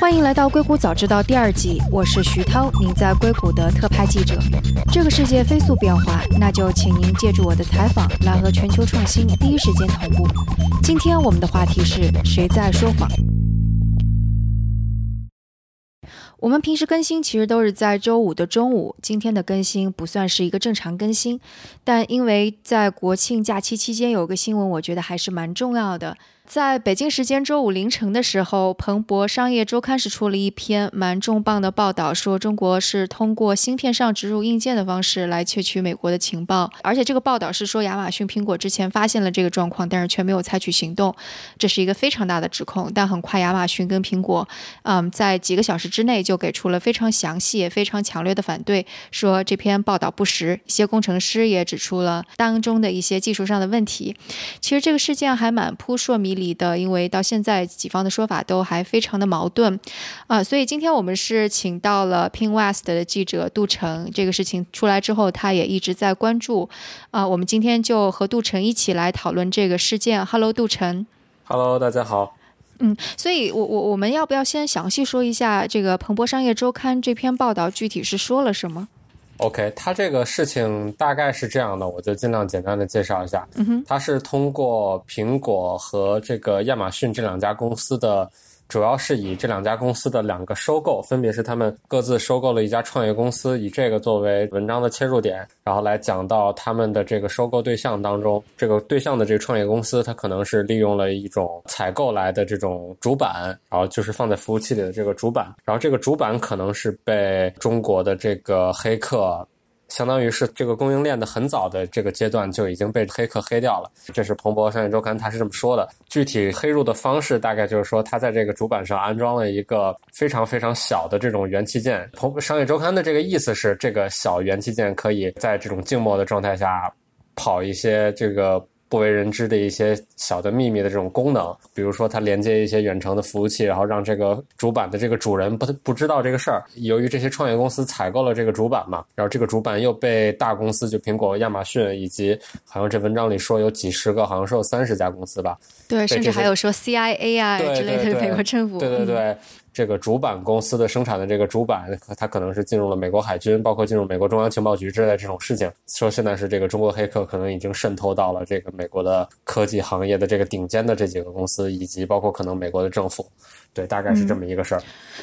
欢迎来到《硅谷早知道》第二季，我是徐涛，您在硅谷的特派记者。这个世界飞速变化，那就请您借助我的采访，来和全球创新第一时间同步。今天我们的话题是谁在说谎？我们平时更新其实都是在周五的中午，今天的更新不算是一个正常更新，但因为在国庆假期期间有个新闻，我觉得还是蛮重要的。在北京时间周五凌晨的时候，彭博商业周刊是出了一篇蛮重磅的报道，说中国是通过芯片上植入硬件的方式来窃取美国的情报，而且这个报道是说亚马逊、苹果之前发现了这个状况，但是却没有采取行动，这是一个非常大的指控。但很快亚马逊跟苹果，嗯，在几个小时之内就给出了非常详细也非常强烈的反对，说这篇报道不实。一些工程师也指出了当中的一些技术上的问题。其实这个事件还蛮扑朔迷。里的，因为到现在几方的说法都还非常的矛盾，啊，所以今天我们是请到了 Pin West 的记者杜成。这个事情出来之后，他也一直在关注，啊，我们今天就和杜成一起来讨论这个事件。Hello，杜成。Hello，大家好。嗯，所以我我我们要不要先详细说一下这个《彭博商业周刊》这篇报道具体是说了什么？OK，他这个事情大概是这样的，我就尽量简单的介绍一下。嗯哼，他是通过苹果和这个亚马逊这两家公司的。主要是以这两家公司的两个收购，分别是他们各自收购了一家创业公司，以这个作为文章的切入点，然后来讲到他们的这个收购对象当中，这个对象的这个创业公司，它可能是利用了一种采购来的这种主板，然后就是放在服务器里的这个主板，然后这个主板可能是被中国的这个黑客。相当于是这个供应链的很早的这个阶段就已经被黑客黑掉了，这是彭博商业周刊他是这么说的。具体黑入的方式大概就是说，他在这个主板上安装了一个非常非常小的这种元器件。彭商业周刊的这个意思是，这个小元器件可以在这种静默的状态下跑一些这个。不为人知的一些小的秘密的这种功能，比如说它连接一些远程的服务器，然后让这个主板的这个主人不不知道这个事儿。由于这些创业公司采购了这个主板嘛，然后这个主板又被大公司，就苹果、亚马逊以及好像这文章里说有几十个，好像是有三十家公司吧。对，甚至还有说 CIA 啊之类的美国政府。对对对。这个主板公司的生产的这个主板，它可能是进入了美国海军，包括进入美国中央情报局之类这种事情。说现在是这个中国黑客可能已经渗透到了这个美国的科技行业的这个顶尖的这几个公司，以及包括可能美国的政府。对，大概是这么一个事儿。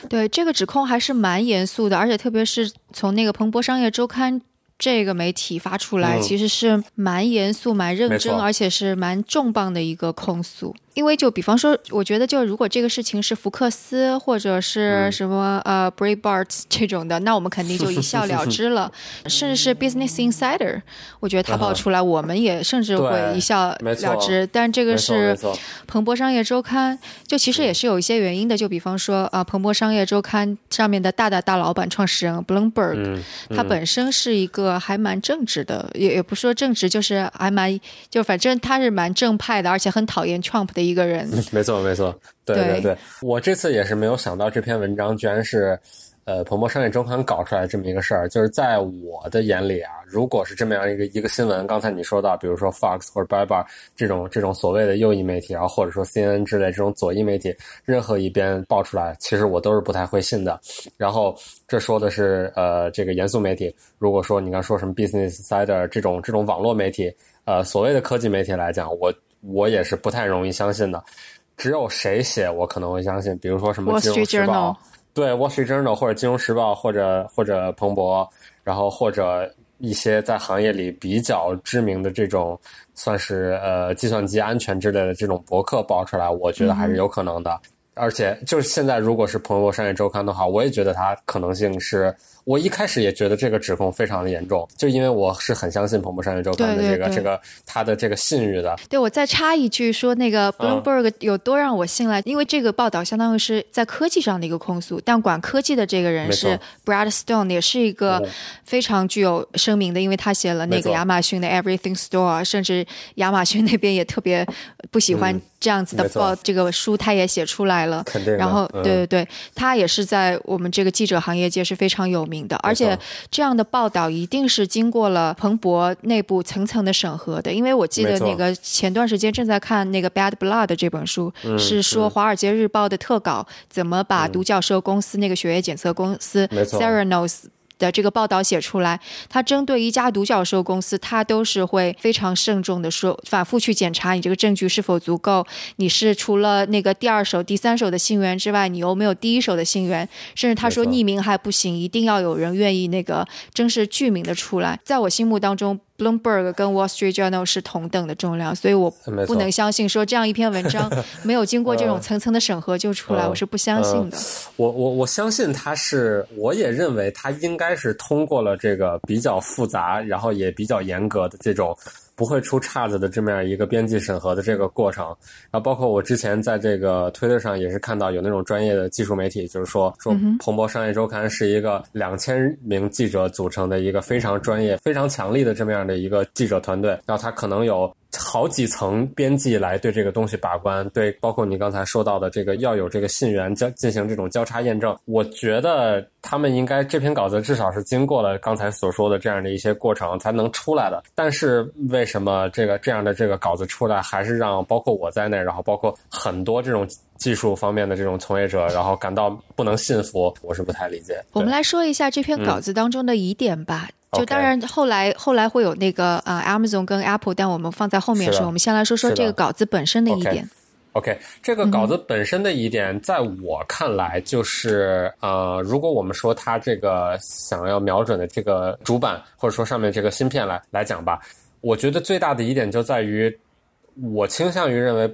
对，这个指控还是蛮严肃的，而且特别是从那个彭博商业周刊。这个媒体发出来其实是蛮严肃、蛮认真，而且是蛮重磅的一个控诉。因为就比方说，我觉得就如果这个事情是福克斯或者是什么呃 Breitbart 这种的，那我们肯定就一笑了之了。甚至是 Business Insider，我觉得他爆出来，我们也甚至会一笑了之。但这个是彭博商业周刊，就其实也是有一些原因的。就比方说啊，彭博商业周刊上面的大大大老板创始人 Bloomberg，他本身是一个还蛮正直的，也也不说正直，就是还蛮就反正他是蛮正派的，而且很讨厌 Trump 的。一个人，没错没错，对对对，我这次也是没有想到这篇文章居然是，呃，彭博商业周刊搞出来这么一个事儿。就是在我的眼里啊，如果是这么样一个一个新闻，刚才你说到，比如说 Fox 或者 b y b a r 这种这种所谓的右翼媒体，然后或者说 CNN 之类这种左翼媒体，任何一边爆出来，其实我都是不太会信的。然后这说的是呃这个严肃媒体，如果说你刚说什么 Business Insider 这种这种网络媒体，呃所谓的科技媒体来讲，我。我也是不太容易相信的，只有谁写我可能会相信，比如说什么《金融时报》，对《Wall Street Journal》或者《金融时报》，或者或者彭博，然后或者一些在行业里比较知名的这种，算是呃计算机安全之类的这种博客爆出来，我觉得还是有可能的。而且就是现在，如果是彭博商业周刊的话，我也觉得它可能性是。我一开始也觉得这个指控非常的严重，就因为我是很相信彭博商业周刊的这个这个他的这个信誉的。对，我再插一句说，那个 Bloomberg 有多让我信赖？因为这个报道相当于是在科技上的一个控诉，但管科技的这个人是 Brad Stone，也是一个非常具有声名的，因为他写了那个亚马逊的 Everything Store，甚至亚马逊那边也特别不喜欢。这样子的报这个书，他也写出来了。肯定。然后，对对对，他也是在我们这个记者行业界是非常有名的。而且，这样的报道一定是经过了彭博内部层层的审核的。因为我记得那个前段时间正在看那个《Bad Blood》这本书，是说《华尔街日报》的特稿怎么把独角兽公司那个血液检测公司 Theranos。的这个报道写出来，他针对一家独角兽公司，他都是会非常慎重的说，反复去检查你这个证据是否足够，你是除了那个第二手、第三手的信源之外，你有没有第一手的信源？甚至他说匿名还不行，一定要有人愿意那个真实具名的出来。在我心目当中。Bloomberg 跟 Wall Street Journal 是同等的重量，所以我不能相信说这样一篇文章 没有经过这种层层的审核就出来，我是不相信的。我我我相信他是，我也认为他应该是通过了这个比较复杂，然后也比较严格的这种。不会出岔子的这么样一个编辑审核的这个过程，然后包括我之前在这个推特上也是看到有那种专业的技术媒体，就是说说彭博商业周刊是一个两千名记者组成的一个非常专业、非常强力的这么样的一个记者团队，然后他可能有。好几层编辑来对这个东西把关，对，包括你刚才说到的这个要有这个信源交进行这种交叉验证。我觉得他们应该这篇稿子至少是经过了刚才所说的这样的一些过程才能出来的。但是为什么这个这样的这个稿子出来，还是让包括我在内，然后包括很多这种技术方面的这种从业者，然后感到不能信服？我是不太理解。我们来说一下这篇稿子当中的疑点吧。就当然，后来后来会有那个啊，Amazon 跟 Apple，但我们放在后面说。我们先来说说这个稿子本身的一点。OK，这个稿子本身的疑点，在我看来，就是呃，如果我们说它这个想要瞄准的这个主板，或者说上面这个芯片来来讲吧，我觉得最大的疑点就在于，我倾向于认为，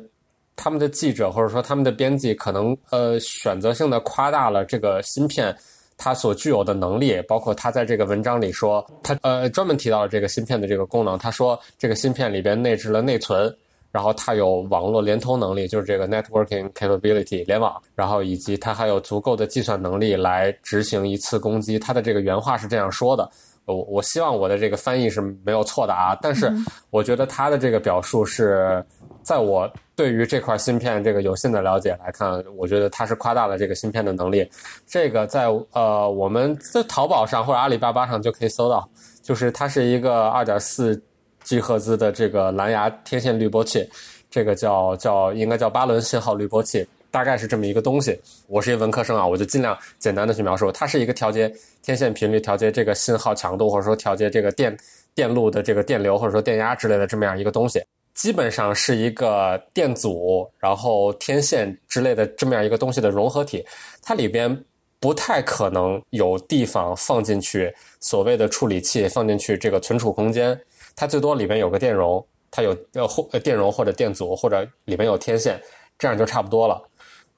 他们的记者或者说他们的编辑可能呃选择性的夸大了这个芯片。它所具有的能力，包括他在这个文章里说，他呃专门提到了这个芯片的这个功能。他说，这个芯片里边内置了内存，然后它有网络连通能力，就是这个 networking capability 联网，然后以及它还有足够的计算能力来执行一次攻击。它的这个原话是这样说的。我我希望我的这个翻译是没有错的啊，但是我觉得他的这个表述是在我。对于这块芯片这个有限的了解来看，我觉得他是夸大了这个芯片的能力。这个在呃我们在淘宝上或者阿里巴巴上就可以搜到，就是它是一个二点四 G 赫兹的这个蓝牙天线滤波器，这个叫叫应该叫八轮信号滤波器，大概是这么一个东西。我是一文科生啊，我就尽量简单的去描述，它是一个调节天线频率、调节这个信号强度，或者说调节这个电电路的这个电流或者说电压之类的这么样一个东西。基本上是一个电阻，然后天线之类的这么样一个东西的融合体，它里边不太可能有地方放进去所谓的处理器，放进去这个存储空间，它最多里边有个电容，它有呃或电容或者电阻或者里面有天线，这样就差不多了。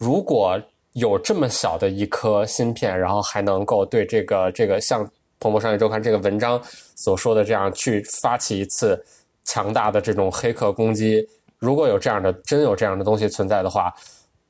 如果有这么小的一颗芯片，然后还能够对这个这个像《彭博商业周刊》这个文章所说的这样去发起一次。强大的这种黑客攻击，如果有这样的真有这样的东西存在的话，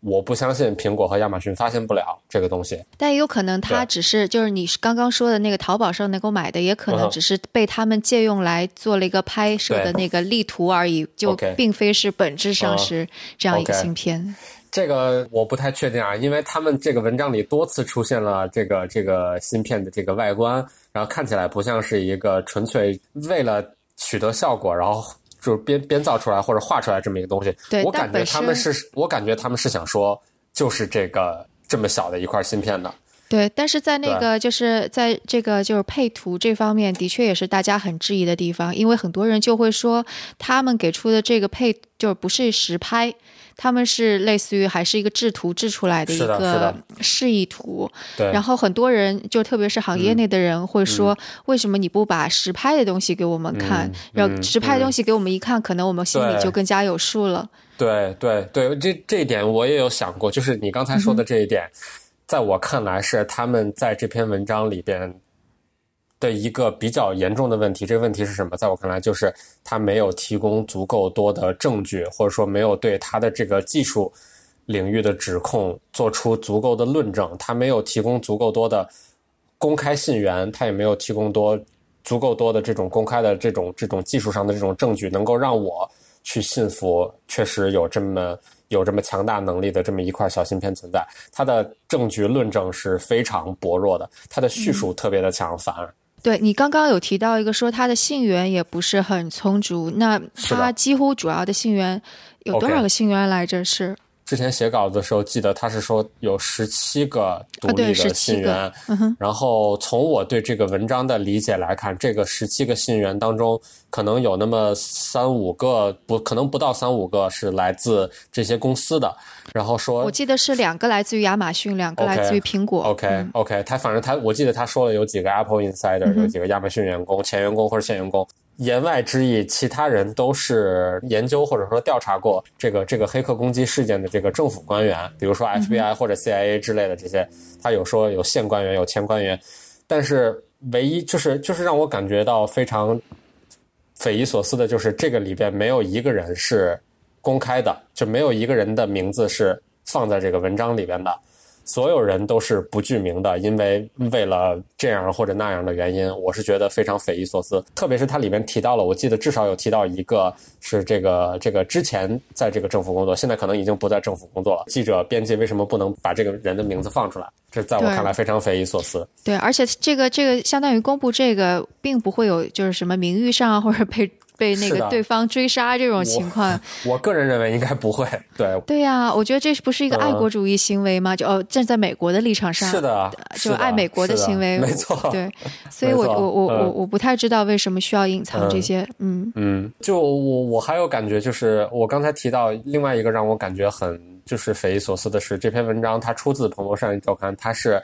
我不相信苹果和亚马逊发现不了这个东西。但也有可能，它只是就是你刚刚说的那个淘宝上能够买的，也可能只是被他们借用来做了一个拍摄的那个例图而已，就并非是本质上是这样一个芯片。这个我不太确定啊，因为他们这个文章里多次出现了这个这个芯片的这个外观，然后看起来不像是一个纯粹为了。取得效果，然后就是编编造出来或者画出来这么一个东西。对，我感觉他们是，我感觉他们是想说，就是这个这么小的一块芯片的。对，但是在那个就是在这个就是配图这方面，的确也是大家很质疑的地方，因为很多人就会说，他们给出的这个配就是不是实拍。他们是类似于还是一个制图制出来的一个示意图，对。然后很多人就特别是行业内的人会说，为什么你不把实拍的东西给我们看？然后实拍的东西给我们一看，可能我们心里就更加有数了。对对对，这这一点我也有想过，就是你刚才说的这一点，在我看来是他们在这篇文章里边。的一个比较严重的问题，这个问题是什么？在我看来，就是他没有提供足够多的证据，或者说没有对他的这个技术领域的指控做出足够的论证。他没有提供足够多的公开信源，他也没有提供多足够多的这种公开的这种这种技术上的这种证据，能够让我去信服确实有这么有这么强大能力的这么一块小芯片存在。它的证据论证是非常薄弱的，它的叙述特别的强，反而。对你刚刚有提到一个说他的信源也不是很充足，那他几乎主要的信源有多少个信源来着？是？之前写稿子的时候，记得他是说有十七个独立的信源，然后从我对这个文章的理解来看，这个十七个信源当中，可能有那么三五个不，可能不到三五个是来自这些公司的。然后说，我记得是两个来自于亚马逊，两个来自于苹果。OK OK，他反正他，我记得他说了有几个 Apple Insider，有几个亚马逊员工、前员工或者现员工。言外之意，其他人都是研究或者说调查过这个这个黑客攻击事件的这个政府官员，比如说 FBI 或者 CIA 之类的这些，他有说有现官员有前官员，但是唯一就是就是让我感觉到非常匪夷所思的就是这个里边没有一个人是公开的，就没有一个人的名字是放在这个文章里边的。所有人都是不具名的，因为为了这样或者那样的原因，我是觉得非常匪夷所思。特别是它里面提到了，我记得至少有提到一个是这个这个之前在这个政府工作，现在可能已经不在政府工作了。记者、编辑为什么不能把这个人的名字放出来？这在我看来非常匪夷所思。对，而且这个这个相当于公布这个，并不会有就是什么名誉上或者被。被那个对方追杀这种情况，我个人认为应该不会。对对呀，我觉得这不是一个爱国主义行为吗？就哦，站在美国的立场上，是的，就爱美国的行为，没错。对，所以我我我我我不太知道为什么需要隐藏这些。嗯嗯，就我我还有感觉，就是我刚才提到另外一个让我感觉很就是匪夷所思的是，这篇文章它出自《彭博商业周刊》，它是。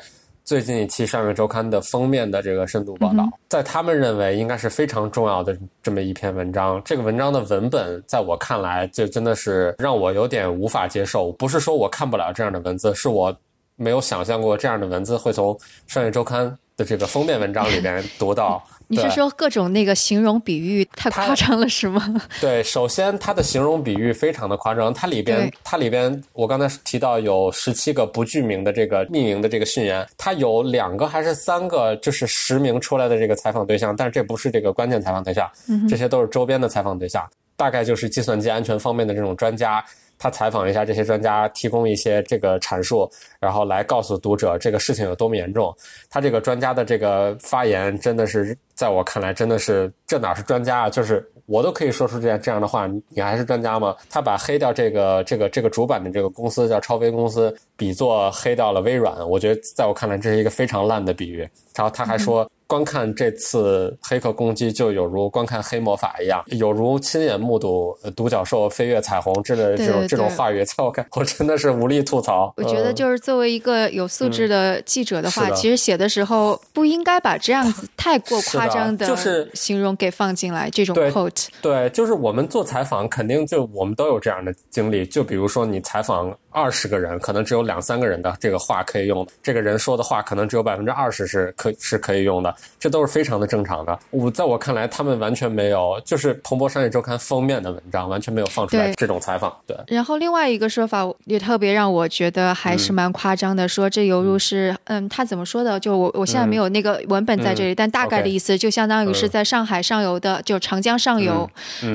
最近一期《上月周刊》的封面的这个深度报道，在他们认为应该是非常重要的这么一篇文章。这个文章的文本，在我看来，就真的是让我有点无法接受。不是说我看不了这样的文字，是我没有想象过这样的文字会从《上月周刊》的这个封面文章里边读到。你是说各种那个形容比喻太夸张了是吗？对，首先它的形容比喻非常的夸张，它里边它里边我刚才提到有十七个不具名的这个匿名的这个讯言，它有两个还是三个就是实名出来的这个采访对象，但是这不是这个关键采访对象，这些都是周边的采访对象，大概就是计算机安全方面的这种专家。他采访一下这些专家，提供一些这个阐述，然后来告诉读者这个事情有多么严重。他这个专家的这个发言，真的是在我看来，真的是这哪是专家啊？就是我都可以说出这样这样的话，你还是专家吗？他把黑掉这个这个这个主板的这个公司叫超微公司，比作黑掉了微软。我觉得在我看来，这是一个非常烂的比喻。然后他还说。观看这次黑客攻击，就有如观看黑魔法一样，有如亲眼目睹独角兽飞越彩虹之类的这种这种话语，在我看，我真的是无力吐槽。我觉得，就是作为一个有素质的记者的话，其实写的时候不应该把这样子太过夸张的形容给放进来。这种 quote，对，就是我们做采访，肯定就我们都有这样的经历。就比如说，你采访二十个人，可能只有两三个人的这个话可以用，这个人说的话可能只有百分之二十是可是可以用的。这都是非常的正常的。我在我看来，他们完全没有，就是《彭博商业周刊》封面的文章，完全没有放出来这种采访。对。然后另外一个说法也特别让我觉得还是蛮夸张的，说这犹如是，嗯，他怎么说的？就我我现在没有那个文本在这里，但大概的意思就相当于是在上海上游的，就长江上游，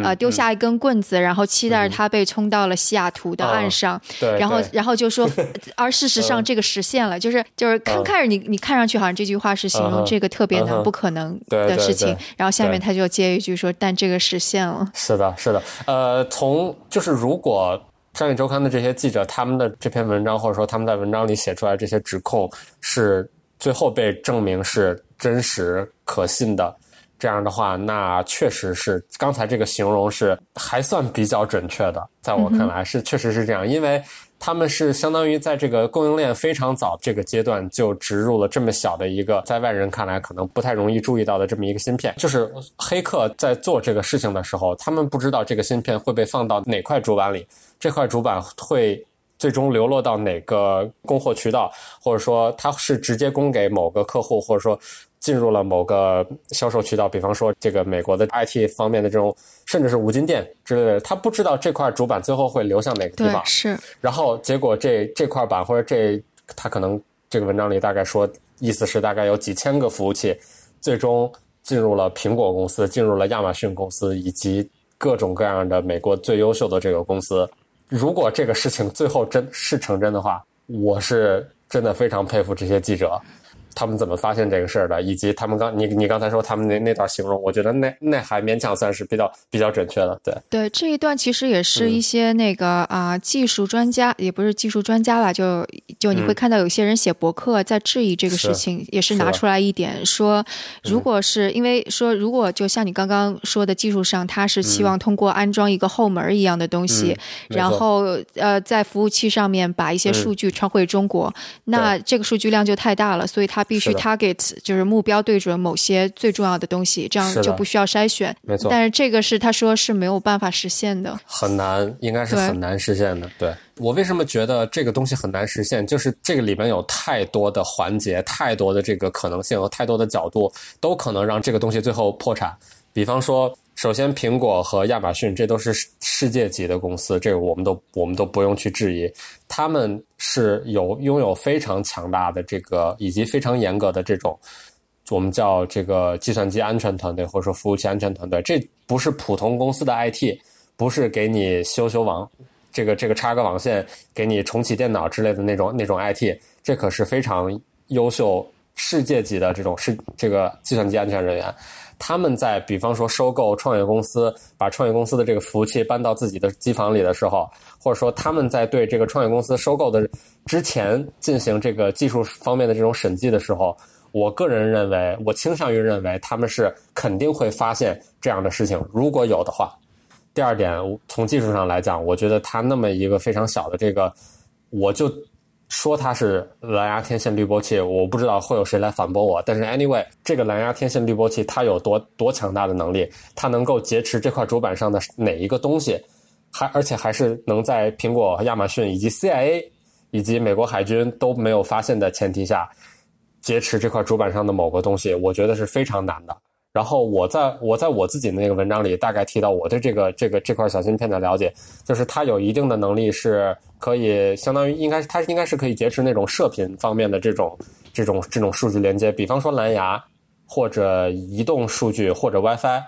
呃，丢下一根棍子，然后期待着它被冲到了西雅图的岸上。对。然后然后就说，而事实上这个实现了，就是就是看看着你你看上去好像这句话是形容这个特别。难不可能的事情，然后下面他就接一句说：“但这个实现了。”是的，是的。呃，从就是如果商业周刊的这些记者他们的这篇文章，或者说他们在文章里写出来这些指控，是最后被证明是真实可信的，这样的话，那确实是刚才这个形容是还算比较准确的。在我看来，是确实是这样，因为。他们是相当于在这个供应链非常早这个阶段就植入了这么小的一个，在外人看来可能不太容易注意到的这么一个芯片。就是黑客在做这个事情的时候，他们不知道这个芯片会被放到哪块主板里，这块主板会最终流落到哪个供货渠道，或者说它是直接供给某个客户，或者说。进入了某个销售渠道，比方说这个美国的 IT 方面的这种，甚至是五金店之类的，他不知道这块主板最后会流向哪个地方。是。然后结果这这块板或者这他可能这个文章里大概说意思是大概有几千个服务器，最终进入了苹果公司，进入了亚马逊公司以及各种各样的美国最优秀的这个公司。如果这个事情最后真是成真的话，我是真的非常佩服这些记者。他们怎么发现这个事儿的，以及他们刚你你刚才说他们那那段形容，我觉得那那还勉强算是比较比较准确的。对。对，这一段其实也是一些那个啊技术专家，也不是技术专家吧，就就你会看到有些人写博客在质疑这个事情，也是拿出来一点说，如果是因为说如果就像你刚刚说的技术上，他是希望通过安装一个后门一样的东西，然后呃在服务器上面把一些数据传回中国，那这个数据量就太大了，所以他。必须 target 就是目标对准某些最重要的东西，这样就不需要筛选。没错，但是这个是他说是没有办法实现的，很难，应该是很难实现的。对我为什么觉得这个东西很难实现，就是这个里面有太多的环节，太多的这个可能性和太多的角度，都可能让这个东西最后破产。比方说。首先，苹果和亚马逊这都是世界级的公司，这个我们都我们都不用去质疑。他们是有拥有非常强大的这个以及非常严格的这种，我们叫这个计算机安全团队或者说服务器安全团队。这不是普通公司的 IT，不是给你修修网，这个这个插个网线，给你重启电脑之类的那种那种 IT。这可是非常优秀、世界级的这种是这个计算机安全人员。他们在比方说收购创业公司，把创业公司的这个服务器搬到自己的机房里的时候，或者说他们在对这个创业公司收购的之前进行这个技术方面的这种审计的时候，我个人认为，我倾向于认为他们是肯定会发现这样的事情，如果有的话。第二点，从技术上来讲，我觉得它那么一个非常小的这个，我就。说它是蓝牙天线滤波器，我不知道会有谁来反驳我。但是 anyway，这个蓝牙天线滤波器它有多多强大的能力？它能够劫持这块主板上的哪一个东西？还而且还是能在苹果、亚马逊以及 CIA 以及美国海军都没有发现的前提下劫持这块主板上的某个东西？我觉得是非常难的。然后我在我在我自己的那个文章里大概提到我对这个这个这块小芯片的了解，就是它有一定的能力是可以相当于应该它应该是可以劫持那种射频方面的这种这种这种数据连接，比方说蓝牙或者移动数据或者 WiFi，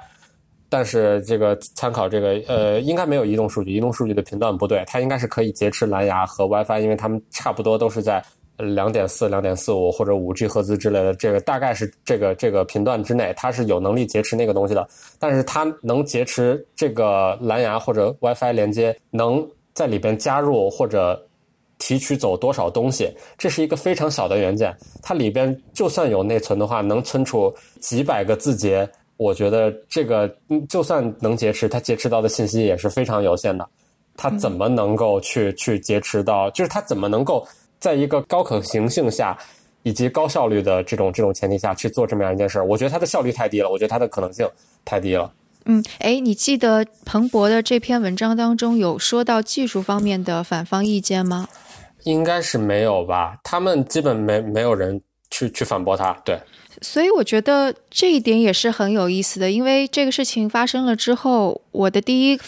但是这个参考这个呃应该没有移动数据，移动数据的频段不对，它应该是可以劫持蓝牙和 WiFi，因为它们差不多都是在。两点四、两点四五或者五 G 赫兹之类的，这个大概是这个这个频段之内，它是有能力劫持那个东西的。但是它能劫持这个蓝牙或者 WiFi 连接，能在里边加入或者提取走多少东西？这是一个非常小的元件，它里边就算有内存的话，能存储几百个字节。我觉得这个就算能劫持，它劫持到的信息也是非常有限的。它怎么能够去去劫持到？就是它怎么能够？在一个高可行性下，以及高效率的这种这种前提下去做这么样一件事儿，我觉得它的效率太低了，我觉得它的可能性太低了。嗯，哎，你记得彭博的这篇文章当中有说到技术方面的反方意见吗？应该是没有吧，他们基本没没有人去去反驳他。对，所以我觉得这一点也是很有意思的，因为这个事情发生了之后，我的第一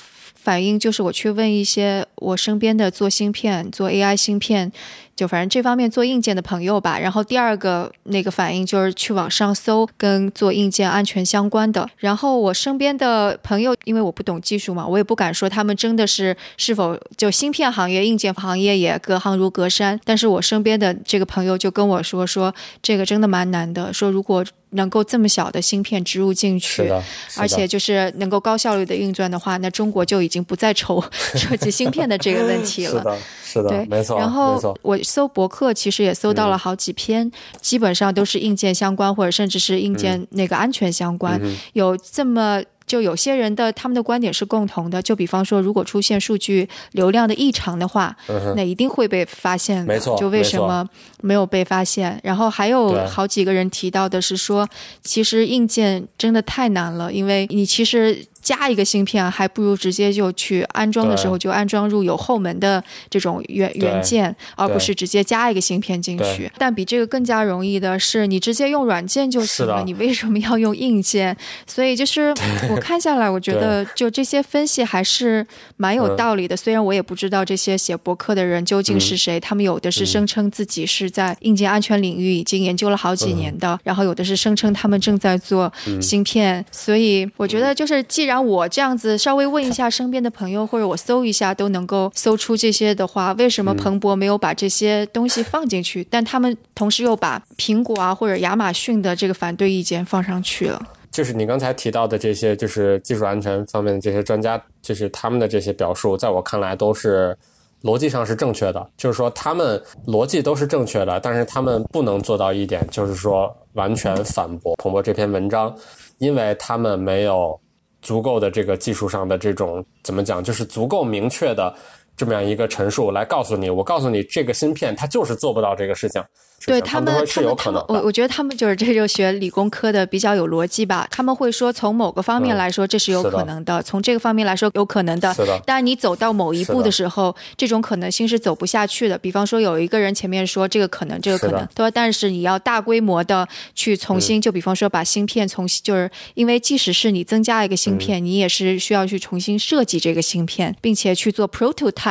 反应就是我去问一些我身边的做芯片、做 AI 芯片。就反正这方面做硬件的朋友吧，然后第二个那个反应就是去网上搜跟做硬件安全相关的。然后我身边的朋友，因为我不懂技术嘛，我也不敢说他们真的是是否就芯片行业、硬件行业也隔行如隔山。但是我身边的这个朋友就跟我说，说这个真的蛮难的。说如果能够这么小的芯片植入进去，而且就是能够高效率的运转的话，那中国就已经不再愁 设计芯片的这个问题了。是的，没错。然后我搜博客，其实也搜到了好几篇，基本上都是硬件相关，或者甚至是硬件那个安全相关，有这么。就有些人的他们的观点是共同的，就比方说，如果出现数据流量的异常的话，那一定会被发现。没错，就为什么没有被发现？然后还有好几个人提到的是说，其实硬件真的太难了，因为你其实加一个芯片，还不如直接就去安装的时候就安装入有后门的这种原元件，而不是直接加一个芯片进去。但比这个更加容易的是，你直接用软件就行了，你为什么要用硬件？所以就是 我。看下来，我觉得就这些分析还是蛮有道理的。虽然我也不知道这些写博客的人究竟是谁，他们有的是声称自己是在硬件安全领域已经研究了好几年的，然后有的是声称他们正在做芯片。所以我觉得，就是既然然我这样子稍微问一下身边的朋友，或者我搜一下都能够搜出这些的话，为什么彭博没有把这些东西放进去？但他们同时又把苹果啊或者亚马逊的这个反对意见放上去了。就是你刚才提到的这些，就是技术安全方面的这些专家，就是他们的这些表述，在我看来都是逻辑上是正确的。就是说，他们逻辑都是正确的，但是他们不能做到一点，就是说完全反驳彭博这篇文章，因为他们没有足够的这个技术上的这种怎么讲，就是足够明确的这么样一个陈述来告诉你，我告诉你这个芯片它就是做不到这个事情。对他们，是有可能。我我觉得他们就是这就学理工科的比较有逻辑吧。他们会说，从某个方面来说，这是有可能的；从这个方面来说，有可能的。是的。但你走到某一步的时候，这种可能性是走不下去的。比方说，有一个人前面说这个可能，这个可能，对吧？但是你要大规模的去重新，就比方说把芯片重新，就是因为即使是你增加一个芯片，你也是需要去重新设计这个芯片，并且去做 prototype。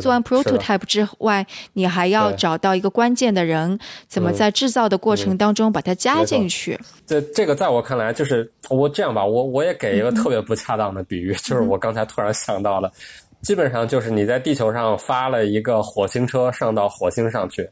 做完 prototype 之外，你还要找到一个关键的人，怎么在。制造的过程当中把它加进去，这这个在我看来就是我这样吧，我我也给一个特别不恰当的比喻，就是我刚才突然想到了，基本上就是你在地球上发了一个火星车上到火星上去，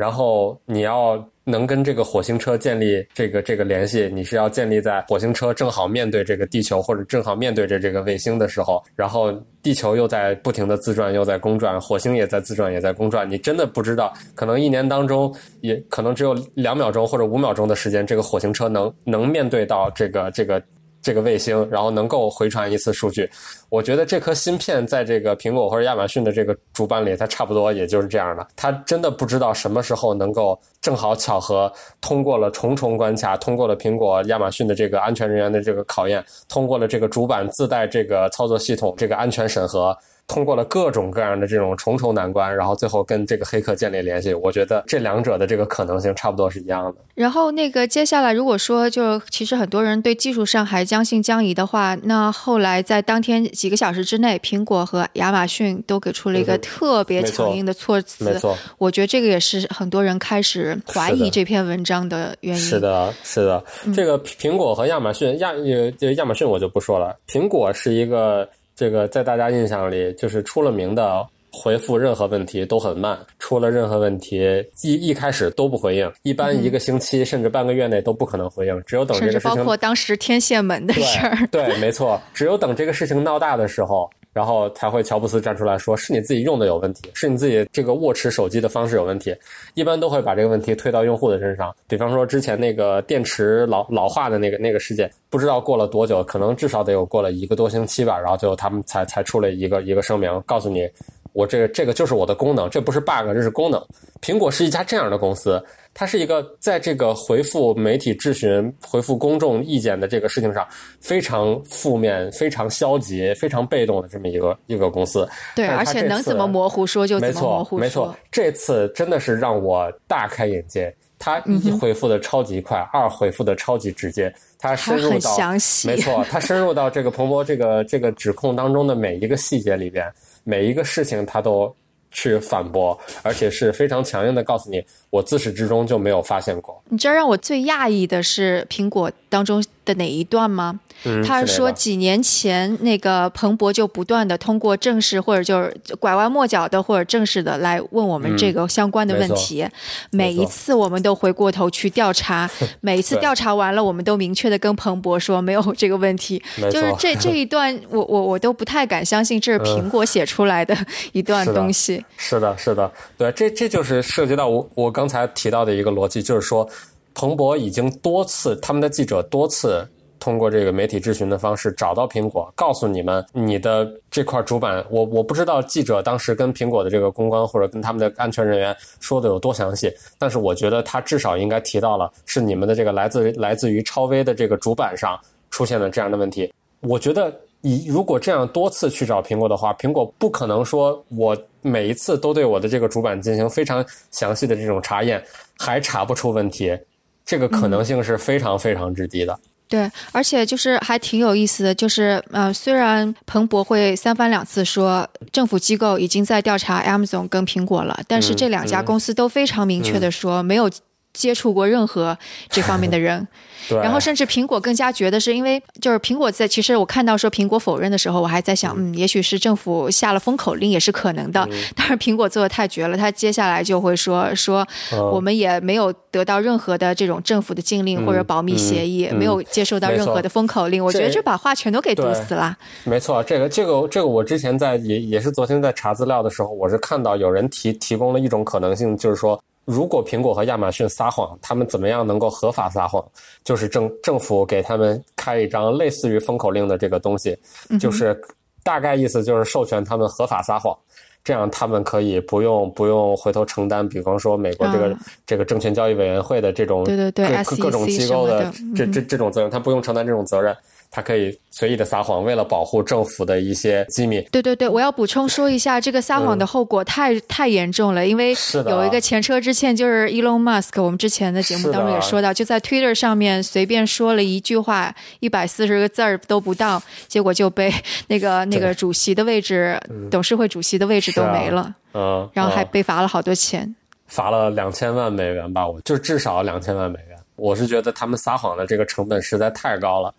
然后你要。能跟这个火星车建立这个这个联系，你是要建立在火星车正好面对这个地球，或者正好面对着这个卫星的时候，然后地球又在不停的自转，又在公转，火星也在自转，也在公转。你真的不知道，可能一年当中，也可能只有两秒钟或者五秒钟的时间，这个火星车能能面对到这个这个。这个卫星，然后能够回传一次数据，我觉得这颗芯片在这个苹果或者亚马逊的这个主板里，它差不多也就是这样的。它真的不知道什么时候能够正好巧合通过了重重关卡，通过了苹果、亚马逊的这个安全人员的这个考验，通过了这个主板自带这个操作系统这个安全审核。通过了各种各样的这种重重难关，然后最后跟这个黑客建立联系。我觉得这两者的这个可能性差不多是一样的。然后那个接下来，如果说就其实很多人对技术上还将信将疑的话，那后来在当天几个小时之内，苹果和亚马逊都给出了一个特别强硬的措辞。没错，我觉得这个也是很多人开始怀疑这篇文章的原因。是的，是的，这个苹果和亚马逊亚呃亚马逊我就不说了，苹果是一个。这个在大家印象里，就是出了名的回复任何问题都很慢，出了任何问题一一开始都不回应，一般一个星期甚至半个月内都不可能回应，只有等这个事情，包括当时天线门的事儿，对，没错，只有等这个事情闹大的时候。然后才会乔布斯站出来说：“是你自己用的有问题，是你自己这个握持手机的方式有问题。”一般都会把这个问题推到用户的身上。比方说之前那个电池老老化的那个那个事件，不知道过了多久，可能至少得有过了一个多星期吧。然后最后他们才才出了一个一个声明，告诉你。我这个这个就是我的功能，这不是 bug，这是功能。苹果是一家这样的公司，它是一个在这个回复媒体质询、回复公众意见的这个事情上非常负面、非常消极、非常被动的这么一个一个公司。对，而且能怎么模糊说就怎么模糊说。没错，这次真的是让我大开眼界。他一回复的超级快，二回复的超级直接，他深入到没错，他深入到这个彭博这个这个指控当中的每一个细节里边。每一个事情他都去反驳，而且是非常强硬的告诉你，我自始至终就没有发现过。你知道让我最讶异的是苹果当中的哪一段吗？他说几年前那个彭博就不断的通过正式或者就是拐弯抹角的或者正式的来问我们这个相关的问题，每一次我们都回过头去调查，每一次 调查完了，我们都明确的跟彭博说没有这个问题。就是这这一段，我我我都不太敢相信这是苹 果写出来的一段东西。是的，是的，对，这这就是涉及到我我刚才提到的一个逻辑，就是说彭博已经多次他们的记者多次。通过这个媒体质询的方式找到苹果，告诉你们你的这块主板，我我不知道记者当时跟苹果的这个公关或者跟他们的安全人员说的有多详细，但是我觉得他至少应该提到了是你们的这个来自来自于超威的这个主板上出现了这样的问题。我觉得你如果这样多次去找苹果的话，苹果不可能说我每一次都对我的这个主板进行非常详细的这种查验，还查不出问题，这个可能性是非常非常之低的。对，而且就是还挺有意思的，就是呃，虽然彭博会三番两次说政府机构已经在调查 Amazon 跟苹果了，但是这两家公司都非常明确的说没有接触过任何这方面的人。然后甚至苹果更加觉得是因为就是苹果在其实我看到说苹果否认的时候，我还在想，嗯，也许是政府下了封口令也是可能的。但是苹果做的太绝了，他接下来就会说说我们也没有得到任何的这种政府的禁令或者保密协议，没有接受到任何的封口令。我觉得这把话全都给堵死了。没错，这个这个这个我之前在也也是昨天在查资料的时候，我是看到有人提提供了一种可能性，就是说。如果苹果和亚马逊撒谎，他们怎么样能够合法撒谎？就是政政府给他们开一张类似于封口令的这个东西，就是大概意思就是授权他们合法撒谎，这样他们可以不用不用回头承担，比方说美国这个这个证券交易委员会的这种对对对各各种机构的这这这种责任，他不用承担这种责任。他可以随意的撒谎，为了保护政府的一些机密。对对对，我要补充说一下，这个撒谎的后果太太严重了，因为有一个前车之鉴，就是 Elon Musk，我们之前的节目当中也说到，就在 Twitter 上面随便说了一句话，一百四十个字儿都不到，结果就被那个那个主席的位置，董事会主席的位置都没了，嗯，然后还被罚了好多钱，罚了两千万美元吧，我就至少两千万美元。我是觉得他们撒谎的这个成本实在太高了。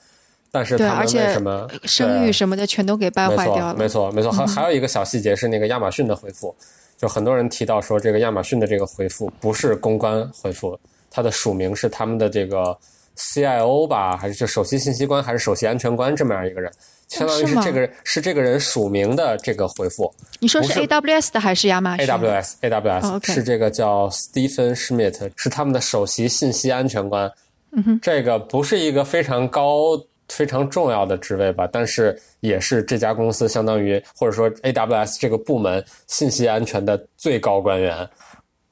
但是他们为什么声誉什么的全都给败坏掉了？没错，没错，还还有一个小细节是那个亚马逊的回复，就很多人提到说这个亚马逊的这个回复不是公关回复，它的署名是他们的这个 CIO 吧，还是就首席信息官，还是首席安全官这么样一个人，相当于是这个人是这个人署名的这个回复。你说是 AWS 的还是亚马逊？AWS，AWS 是这个叫 Stephen Schmidt，是他们的首席信息安全官。嗯哼，这个不是一个非常高。非常重要的职位吧，但是也是这家公司相当于或者说 AWS 这个部门信息安全的最高官员。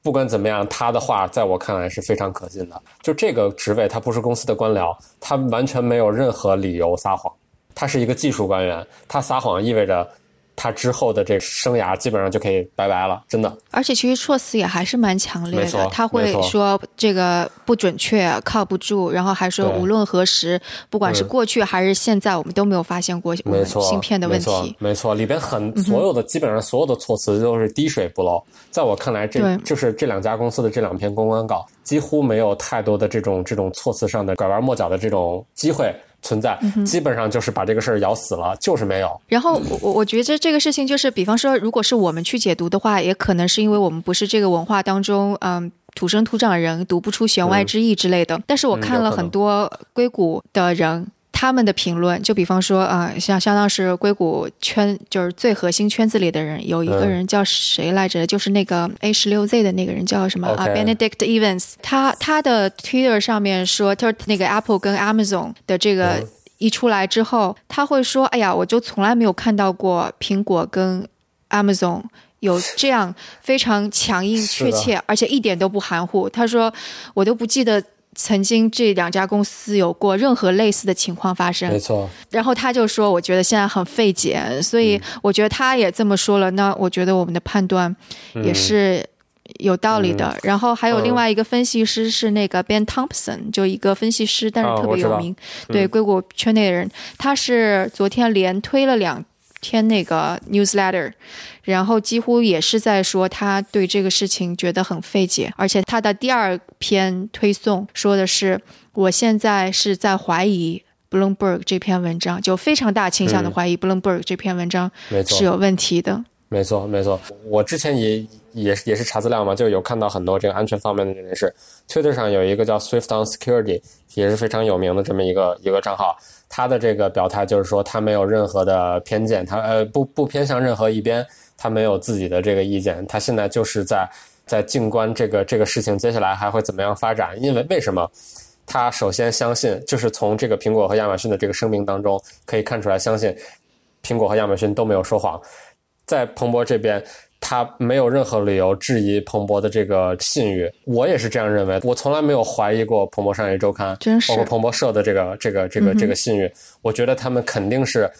不管怎么样，他的话在我看来是非常可信的。就这个职位，他不是公司的官僚，他完全没有任何理由撒谎。他是一个技术官员，他撒谎意味着。他之后的这生涯基本上就可以拜拜了，真的。而且其实措辞也还是蛮强烈的，他会说这个不准确、靠不住，然后还说无论何时，不管是过去还是现在，我们都没有发现过芯片的问题。没错，里边很所有的基本上所有的措辞都是滴水不漏。在我看来，这就是这两家公司的这两篇公关稿几乎没有太多的这种这种措辞上的拐弯抹角的这种机会。存在，基本上就是把这个事儿咬死了，就是没有。然后我我觉得这个事情就是，比方说，如果是我们去解读的话，也可能是因为我们不是这个文化当中，嗯，土生土长人，读不出弦外之意之类的。但是我看了很多硅谷的人。他们的评论，就比方说啊，像相当是硅谷圈，就是最核心圈子里的人，有一个人叫谁来着？就是那个 A 十六 Z 的那个人叫什么啊？Benedict Evans。他他的 Twitter 上面说，他说那个 Apple 跟 Amazon 的这个一出来之后，他会说，哎呀，我就从来没有看到过苹果跟 Amazon 有这样非常强硬、确切，而且一点都不含糊。他说，我都不记得。曾经这两家公司有过任何类似的情况发生，没错。然后他就说：“我觉得现在很费解。”所以我觉得他也这么说了。那我觉得我们的判断也是有道理的。然后还有另外一个分析师是那个 Ben Thompson，就一个分析师，但是特别有名，对硅谷圈内的人。他是昨天连推了两。天那个 newsletter，然后几乎也是在说他对这个事情觉得很费解，而且他的第二篇推送说的是，我现在是在怀疑 Bloomberg 这篇文章，就非常大倾向的怀疑 Bloomberg 这篇文章是有问题的。没错，没错，我之前也也也是查资料嘛，就有看到很多这个安全方面的人士，Twitter 上有一个叫 Swift on Security，也是非常有名的这么一个一个账号。他的这个表态就是说，他没有任何的偏见，他呃不不偏向任何一边，他没有自己的这个意见，他现在就是在在静观这个这个事情接下来还会怎么样发展。因为为什么？他首先相信，就是从这个苹果和亚马逊的这个声明当中可以看出来，相信苹果和亚马逊都没有说谎。在彭博这边。他没有任何理由质疑彭博的这个信誉，我也是这样认为。我从来没有怀疑过彭博商业周刊，包括彭博社的这个这个这个这个信誉。我觉得他们肯定是，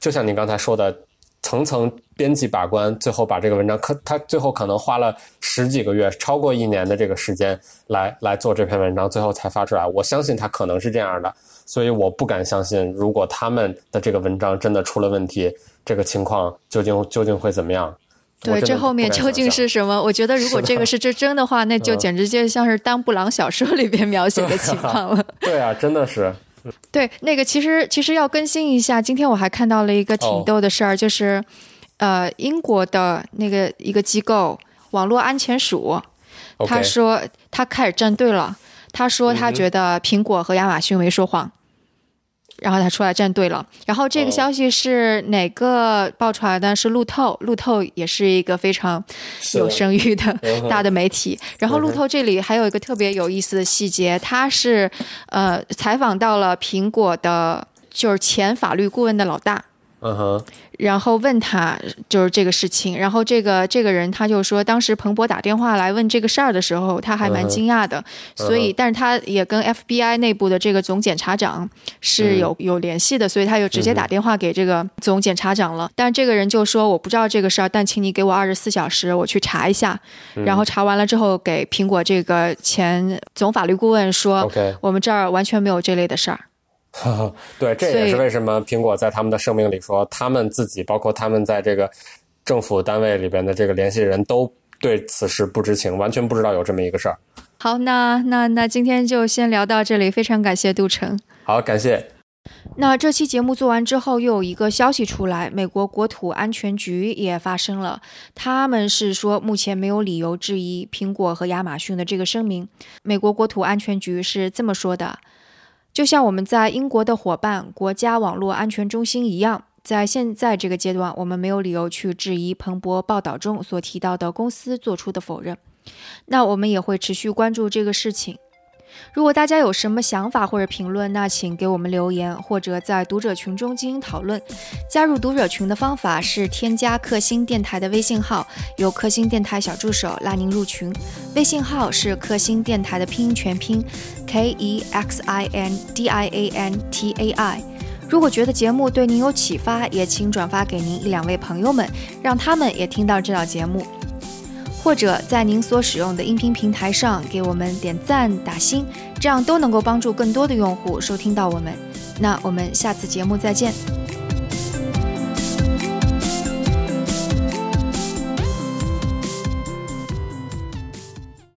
就像你刚才说的，层层编辑把关，最后把这个文章，可他最后可能花了十几个月，超过一年的这个时间来来做这篇文章，最后才发出来。我相信他可能是这样的，所以我不敢相信，如果他们的这个文章真的出了问题。这个情况究竟究竟会怎么样？对，这后面究竟是什么？我觉得如果这个是这真的话，那就简直就像是丹布朗小说里边描写的情况了。对啊，真的是。对，那个其实其实要更新一下。今天我还看到了一个挺逗的事儿，就是呃，英国的那个一个机构网络安全署，他说他开始站队了。他说他觉得苹果和亚马逊没说谎。然后他出来站队了。然后这个消息是哪个爆出来的？是路透，路透也是一个非常有声誉的大的媒体。然后路透这里还有一个特别有意思的细节，他是呃采访到了苹果的，就是前法律顾问的老大。嗯哼。然后问他就是这个事情，然后这个这个人他就说，当时彭博打电话来问这个事儿的时候，他还蛮惊讶的。所以，但是他也跟 FBI 内部的这个总检察长是有有联系的，所以他就直接打电话给这个总检察长了。但这个人就说我不知道这个事儿，但请你给我二十四小时，我去查一下。然后查完了之后，给苹果这个前总法律顾问说，我们这儿完全没有这类的事儿。对，这也是为什么苹果在他们的声明里说，他们自己包括他们在这个政府单位里边的这个联系人都对此事不知情，完全不知道有这么一个事儿。好，那那那今天就先聊到这里，非常感谢杜成。好，感谢。那这期节目做完之后，又有一个消息出来，美国国土安全局也发声了，他们是说目前没有理由质疑苹果和亚马逊的这个声明。美国国土安全局是这么说的。就像我们在英国的伙伴国家网络安全中心一样，在现在这个阶段，我们没有理由去质疑彭博报道中所提到的公司做出的否认。那我们也会持续关注这个事情。如果大家有什么想法或者评论，那请给我们留言，或者在读者群中进行讨论。加入读者群的方法是添加克星电台的微信号，由克星电台小助手拉您入群。微信号是克星电台的拼音全拼 K E X I N D I A N T A I。如果觉得节目对您有启发，也请转发给您一两位朋友们，让他们也听到这档节目。或者在您所使用的音频平台上给我们点赞打星，这样都能够帮助更多的用户收听到我们。那我们下次节目再见。